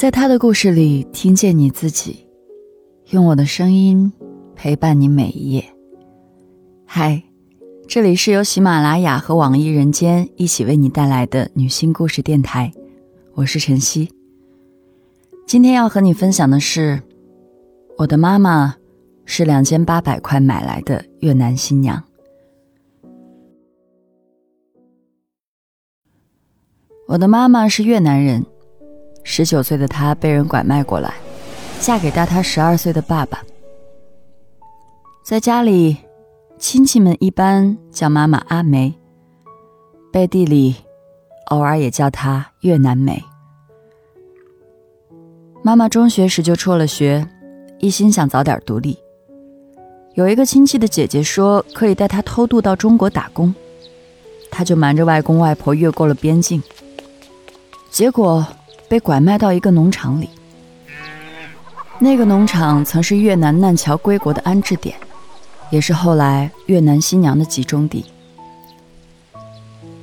在他的故事里听见你自己，用我的声音陪伴你每一页。嗨，这里是由喜马拉雅和网易人间一起为你带来的女性故事电台，我是晨曦。今天要和你分享的是，我的妈妈是两千八百块买来的越南新娘。我的妈妈是越南人。十九岁的她被人拐卖过来，嫁给大她十二岁的爸爸。在家里，亲戚们一般叫妈妈阿梅，背地里偶尔也叫她越南梅。妈妈中学时就辍了学，一心想早点独立。有一个亲戚的姐姐说可以带她偷渡到中国打工，她就瞒着外公外婆越过了边境，结果。被拐卖到一个农场里，那个农场曾是越南难侨归国的安置点，也是后来越南新娘的集中地。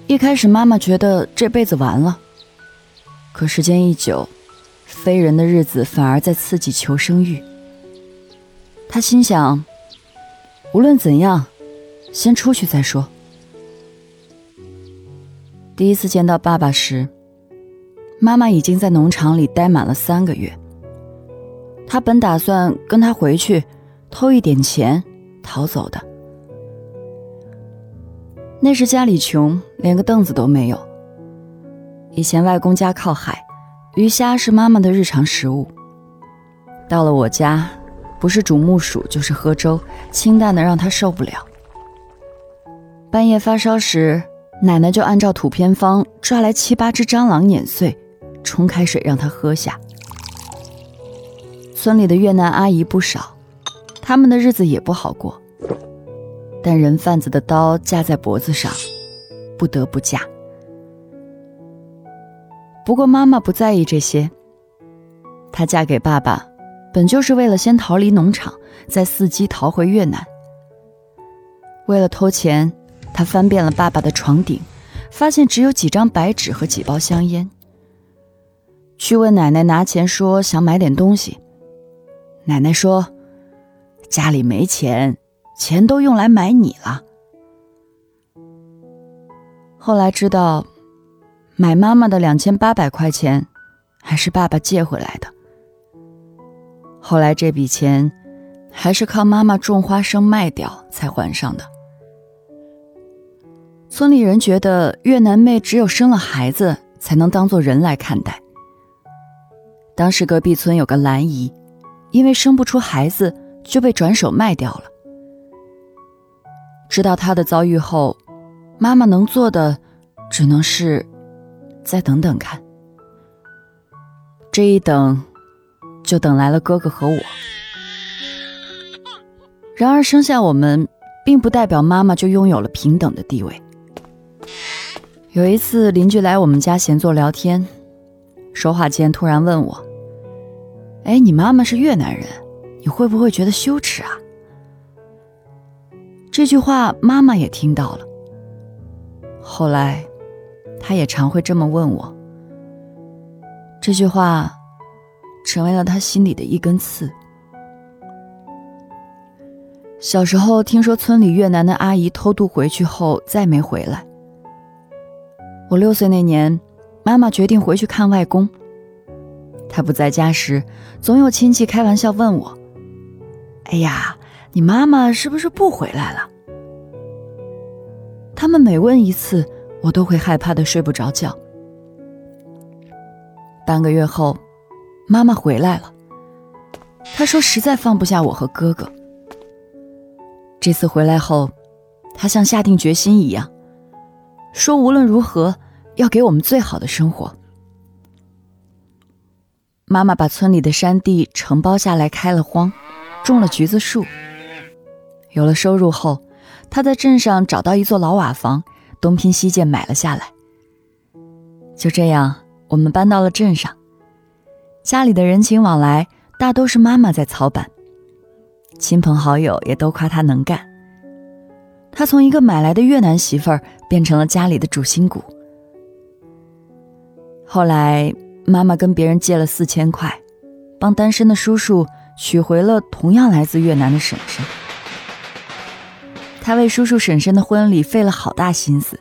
一开始，妈妈觉得这辈子完了，可时间一久，非人的日子反而在刺激求生欲。她心想，无论怎样，先出去再说。第一次见到爸爸时。妈妈已经在农场里待满了三个月。他本打算跟他回去，偷一点钱逃走的。那时家里穷，连个凳子都没有。以前外公家靠海，鱼虾是妈妈的日常食物。到了我家，不是煮木薯就是喝粥，清淡的让他受不了。半夜发烧时，奶奶就按照土偏方抓来七八只蟑螂碾碎。冲开水让他喝下。村里的越南阿姨不少，他们的日子也不好过。但人贩子的刀架在脖子上，不得不嫁。不过妈妈不在意这些，她嫁给爸爸，本就是为了先逃离农场，再伺机逃回越南。为了偷钱，她翻遍了爸爸的床顶，发现只有几张白纸和几包香烟。去问奶奶拿钱，说想买点东西。奶奶说：“家里没钱，钱都用来买你了。”后来知道，买妈妈的两千八百块钱，还是爸爸借回来的。后来这笔钱，还是靠妈妈种花生卖掉才还上的。村里人觉得越南妹只有生了孩子，才能当做人来看待。当时隔壁村有个兰姨，因为生不出孩子，就被转手卖掉了。知道她的遭遇后，妈妈能做的只能是再等等看。这一等，就等来了哥哥和我。然而生下我们，并不代表妈妈就拥有了平等的地位。有一次，邻居来我们家闲坐聊天，说话间突然问我。哎，你妈妈是越南人，你会不会觉得羞耻啊？这句话妈妈也听到了。后来，她也常会这么问我。这句话，成为了她心里的一根刺。小时候听说村里越南的阿姨偷渡回去后再没回来。我六岁那年，妈妈决定回去看外公。他不在家时，总有亲戚开玩笑问我：“哎呀，你妈妈是不是不回来了？”他们每问一次，我都会害怕的睡不着觉。半个月后，妈妈回来了。她说实在放不下我和哥哥。这次回来后，她像下定决心一样，说无论如何要给我们最好的生活。妈妈把村里的山地承包下来开了荒，种了橘子树。有了收入后，她在镇上找到一座老瓦房，东拼西建买了下来。就这样，我们搬到了镇上。家里的人情往来大都是妈妈在操办，亲朋好友也都夸她能干。她从一个买来的越南媳妇儿变成了家里的主心骨。后来。妈妈跟别人借了四千块，帮单身的叔叔娶回了同样来自越南的婶婶。他为叔叔婶婶的婚礼费了好大心思，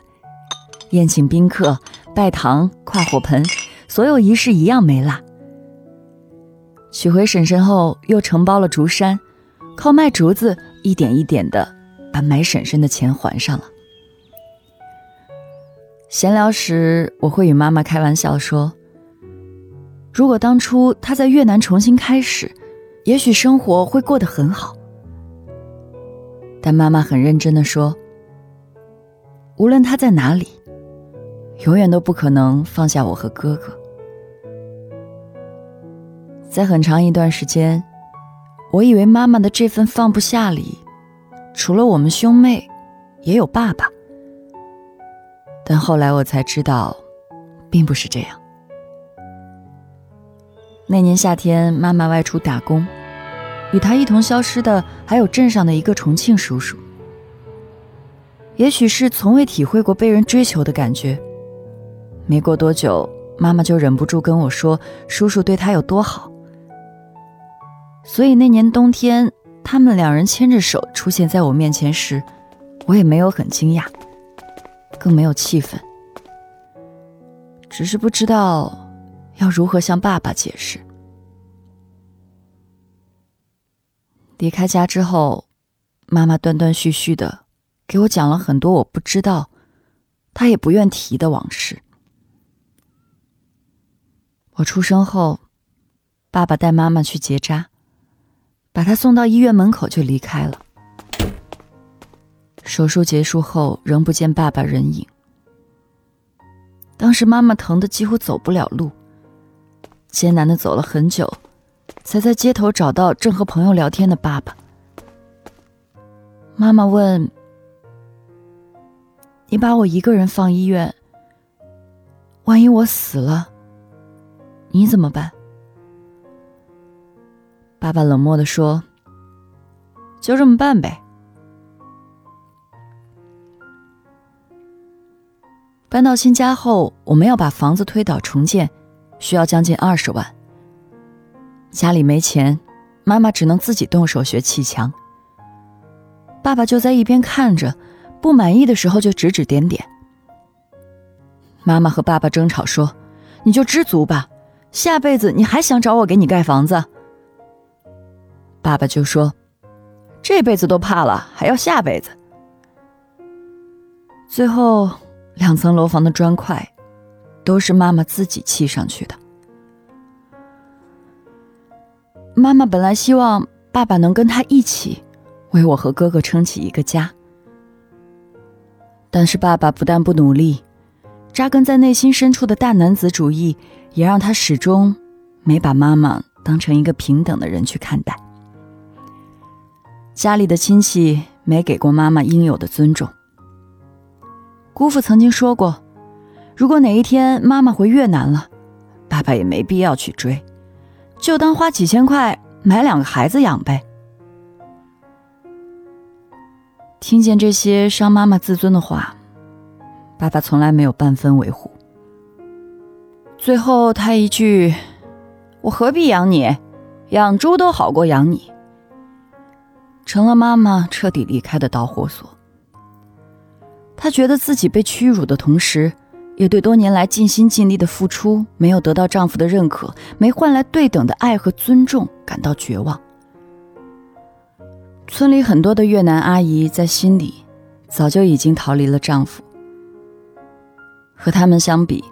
宴请宾客、拜堂、跨火盆，所有仪式一样没落。娶回婶婶后，又承包了竹山，靠卖竹子一点一点的把买婶婶的钱还上了。闲聊时，我会与妈妈开玩笑说：“如果当初他在越南重新开始，也许生活会过得很好。”但妈妈很认真的说：“无论他在哪里，永远都不可能放下我和哥哥。”在很长一段时间，我以为妈妈的这份放不下里，除了我们兄妹，也有爸爸。但后来我才知道，并不是这样。那年夏天，妈妈外出打工，与她一同消失的还有镇上的一个重庆叔叔。也许是从未体会过被人追求的感觉，没过多久，妈妈就忍不住跟我说：“叔叔对她有多好。”所以那年冬天，他们两人牵着手出现在我面前时，我也没有很惊讶，更没有气愤，只是不知道要如何向爸爸解释。离开家之后，妈妈断断续续的给我讲了很多我不知道，她也不愿提的往事。我出生后，爸爸带妈妈去结扎。把她送到医院门口就离开了。手术结束后，仍不见爸爸人影。当时妈妈疼得几乎走不了路，艰难的走了很久，才在街头找到正和朋友聊天的爸爸。妈妈问：“你把我一个人放医院，万一我死了，你怎么办？”爸爸冷漠的说：“就这么办呗。”搬到新家后，我们要把房子推倒重建，需要将近二十万。家里没钱，妈妈只能自己动手学砌墙。爸爸就在一边看着，不满意的时候就指指点点。妈妈和爸爸争吵说：“你就知足吧，下辈子你还想找我给你盖房子？”爸爸就说：“这辈子都怕了，还要下辈子。”最后，两层楼房的砖块都是妈妈自己砌上去的。妈妈本来希望爸爸能跟他一起为我和哥哥撑起一个家，但是爸爸不但不努力，扎根在内心深处的大男子主义也让他始终没把妈妈当成一个平等的人去看待。家里的亲戚没给过妈妈应有的尊重。姑父曾经说过，如果哪一天妈妈回越南了，爸爸也没必要去追，就当花几千块买两个孩子养呗。听见这些伤妈妈自尊的话，爸爸从来没有半分维护。最后他一句：“我何必养你？养猪都好过养你。”成了妈妈彻底离开的导火索。他觉得自己被屈辱的同时，也对多年来尽心尽力的付出没有得到丈夫的认可，没换来对等的爱和尊重感到绝望。村里很多的越南阿姨在心里早就已经逃离了丈夫。和他们相比，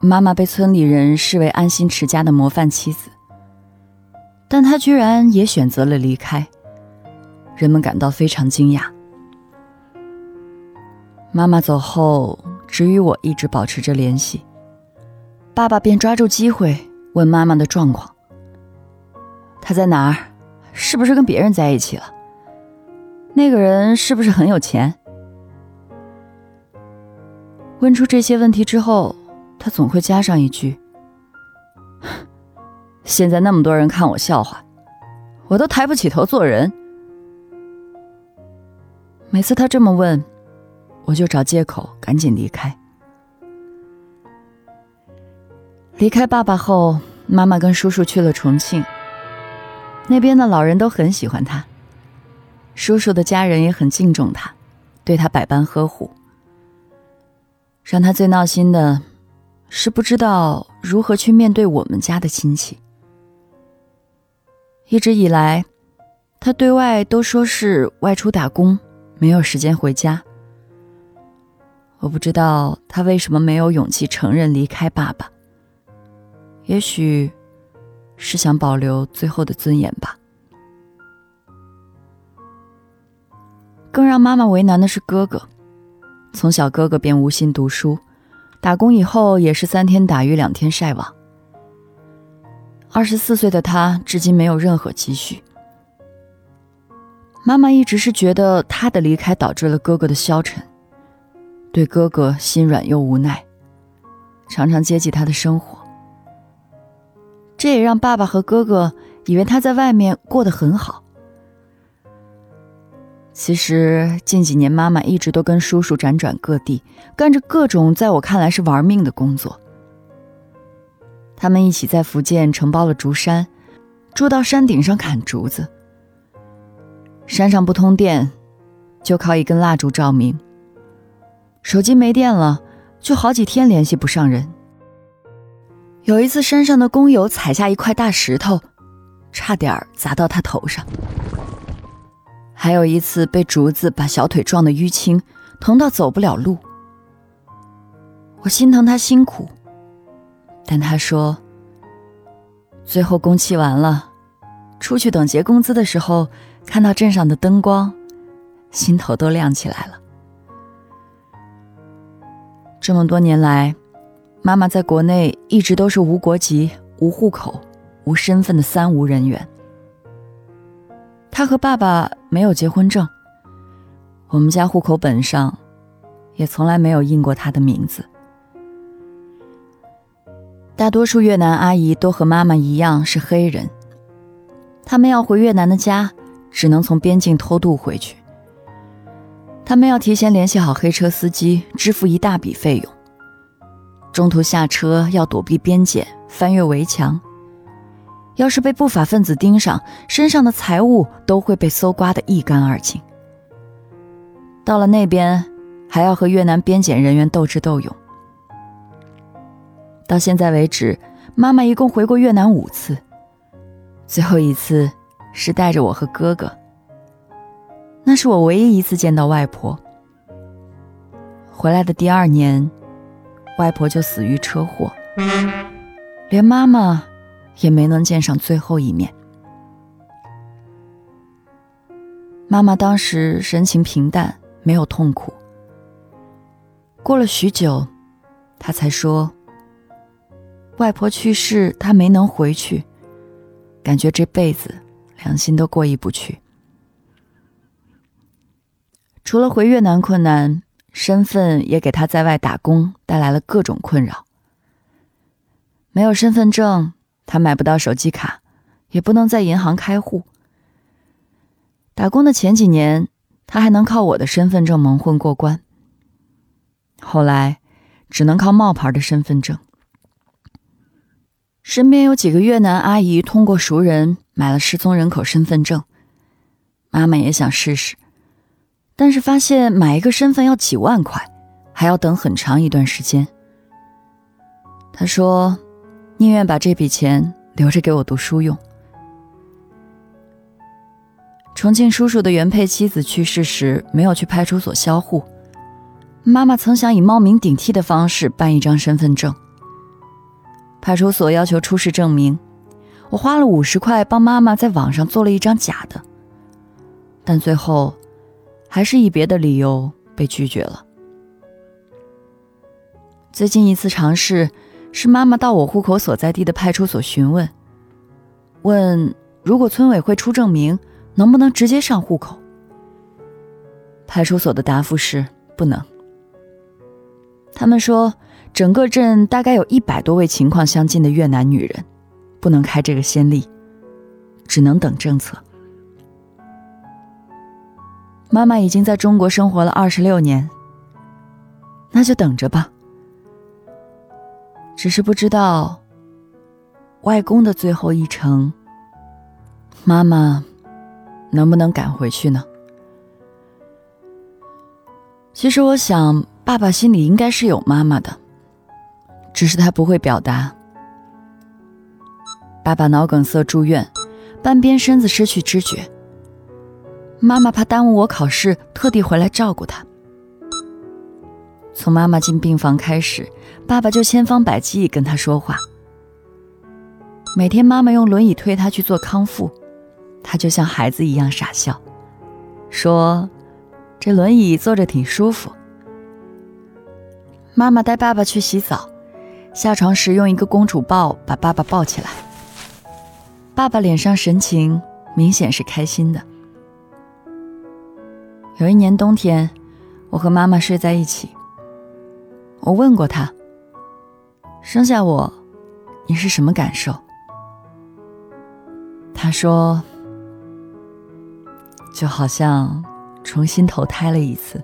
妈妈被村里人视为安心持家的模范妻子，但她居然也选择了离开。人们感到非常惊讶。妈妈走后，只与我一直保持着联系。爸爸便抓住机会问妈妈的状况：“他在哪儿？是不是跟别人在一起了？那个人是不是很有钱？”问出这些问题之后，他总会加上一句：“现在那么多人看我笑话，我都抬不起头做人。”每次他这么问，我就找借口赶紧离开。离开爸爸后，妈妈跟叔叔去了重庆。那边的老人都很喜欢他，叔叔的家人也很敬重他，对他百般呵护。让他最闹心的，是不知道如何去面对我们家的亲戚。一直以来，他对外都说是外出打工，没有时间回家。我不知道他为什么没有勇气承认离开爸爸。也许是想保留最后的尊严吧。更让妈妈为难的是哥哥，从小哥哥便无心读书，打工以后也是三天打鱼两天晒网。二十四岁的他至今没有任何积蓄。妈妈一直是觉得他的离开导致了哥哥的消沉，对哥哥心软又无奈，常常接济他的生活。这也让爸爸和哥哥以为他在外面过得很好。其实近几年，妈妈一直都跟叔叔辗转各地，干着各种在我看来是玩命的工作。他们一起在福建承包了竹山，住到山顶上砍竹子。山上不通电，就靠一根蜡烛照明。手机没电了，就好几天联系不上人。有一次，山上的工友踩下一块大石头，差点砸到他头上。还有一次，被竹子把小腿撞得淤青，疼到走不了路。我心疼他辛苦，但他说，最后工期完了，出去等结工资的时候，看到镇上的灯光，心头都亮起来了。这么多年来。妈妈在国内一直都是无国籍、无户口、无身份的三无人员。她和爸爸没有结婚证，我们家户口本上也从来没有印过她的名字。大多数越南阿姨都和妈妈一样是黑人，他们要回越南的家，只能从边境偷渡回去。他们要提前联系好黑车司机，支付一大笔费用。中途下车要躲避边检，翻越围墙。要是被不法分子盯上，身上的财物都会被搜刮得一干二净。到了那边，还要和越南边检人员斗智斗勇。到现在为止，妈妈一共回过越南五次，最后一次是带着我和哥哥。那是我唯一一次见到外婆。回来的第二年。外婆就死于车祸，连妈妈也没能见上最后一面。妈妈当时神情平淡，没有痛苦。过了许久，她才说：“外婆去世，她没能回去，感觉这辈子良心都过意不去。除了回越南困难。”身份也给他在外打工带来了各种困扰。没有身份证，他买不到手机卡，也不能在银行开户。打工的前几年，他还能靠我的身份证蒙混过关。后来，只能靠冒牌的身份证。身边有几个越南阿姨通过熟人买了失踪人口身份证，妈妈也想试试。但是发现买一个身份要几万块，还要等很长一段时间。他说：“宁愿把这笔钱留着给我读书用。”重庆叔叔的原配妻子去世时，没有去派出所销户。妈妈曾想以冒名顶替的方式办一张身份证。派出所要求出示证明，我花了五十块帮妈妈在网上做了一张假的，但最后。还是以别的理由被拒绝了。最近一次尝试，是妈妈到我户口所在地的派出所询问，问如果村委会出证明，能不能直接上户口。派出所的答复是不能。他们说，整个镇大概有一百多位情况相近的越南女人，不能开这个先例，只能等政策。妈妈已经在中国生活了二十六年，那就等着吧。只是不知道外公的最后一程，妈妈能不能赶回去呢？其实我想，爸爸心里应该是有妈妈的，只是他不会表达。爸爸脑梗塞住院，半边身子失去知觉。妈妈怕耽误我考试，特地回来照顾他。从妈妈进病房开始，爸爸就千方百计跟他说话。每天妈妈用轮椅推他去做康复，他就像孩子一样傻笑，说。这轮椅坐着挺舒服。妈妈带爸爸去洗澡，下床时用一个公主抱把爸爸抱起来。爸爸脸上神情明显是开心的。有一年冬天，我和妈妈睡在一起。我问过她：“生下我，你是什么感受？”她说：“就好像……”重新投胎了一次。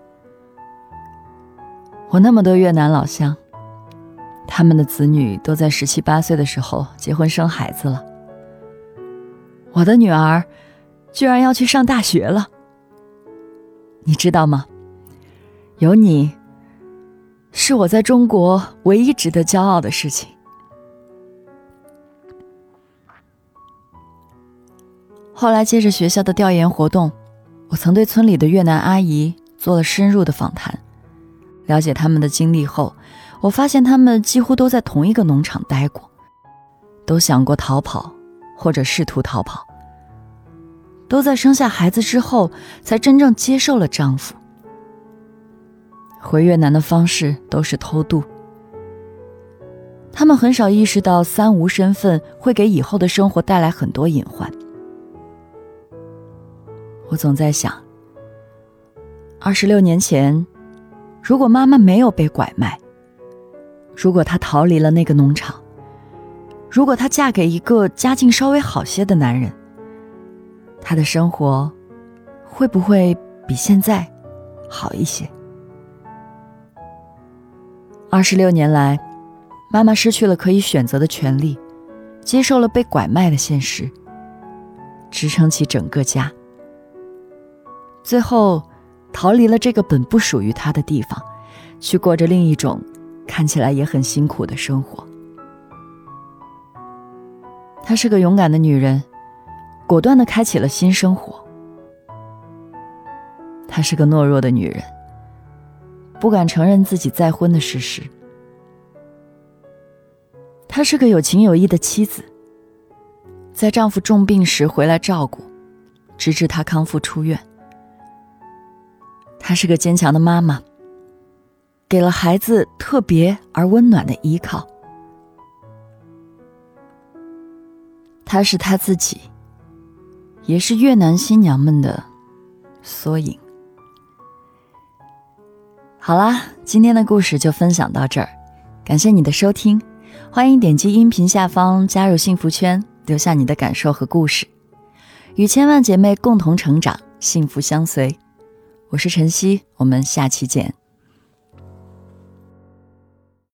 我那么多越南老乡，他们的子女都在十七八岁的时候结婚生孩子了。我的女儿居然要去上大学了，你知道吗？有你，是我在中国唯一值得骄傲的事情。后来接着学校的调研活动。我曾对村里的越南阿姨做了深入的访谈，了解他们的经历后，我发现他们几乎都在同一个农场待过，都想过逃跑，或者试图逃跑，都在生下孩子之后才真正接受了丈夫。回越南的方式都是偷渡，他们很少意识到三无身份会给以后的生活带来很多隐患。我总在想，二十六年前，如果妈妈没有被拐卖，如果她逃离了那个农场，如果她嫁给一个家境稍微好些的男人，她的生活会不会比现在好一些？二十六年来，妈妈失去了可以选择的权利，接受了被拐卖的现实，支撑起整个家。最后，逃离了这个本不属于他的地方，去过着另一种看起来也很辛苦的生活。她是个勇敢的女人，果断的开启了新生活。她是个懦弱的女人，不敢承认自己再婚的事实。她是个有情有义的妻子，在丈夫重病时回来照顾，直至他康复出院。她是个坚强的妈妈，给了孩子特别而温暖的依靠。她是她自己，也是越南新娘们的缩影。好啦，今天的故事就分享到这儿，感谢你的收听，欢迎点击音频下方加入幸福圈，留下你的感受和故事，与千万姐妹共同成长，幸福相随。我是晨曦，我们下期见。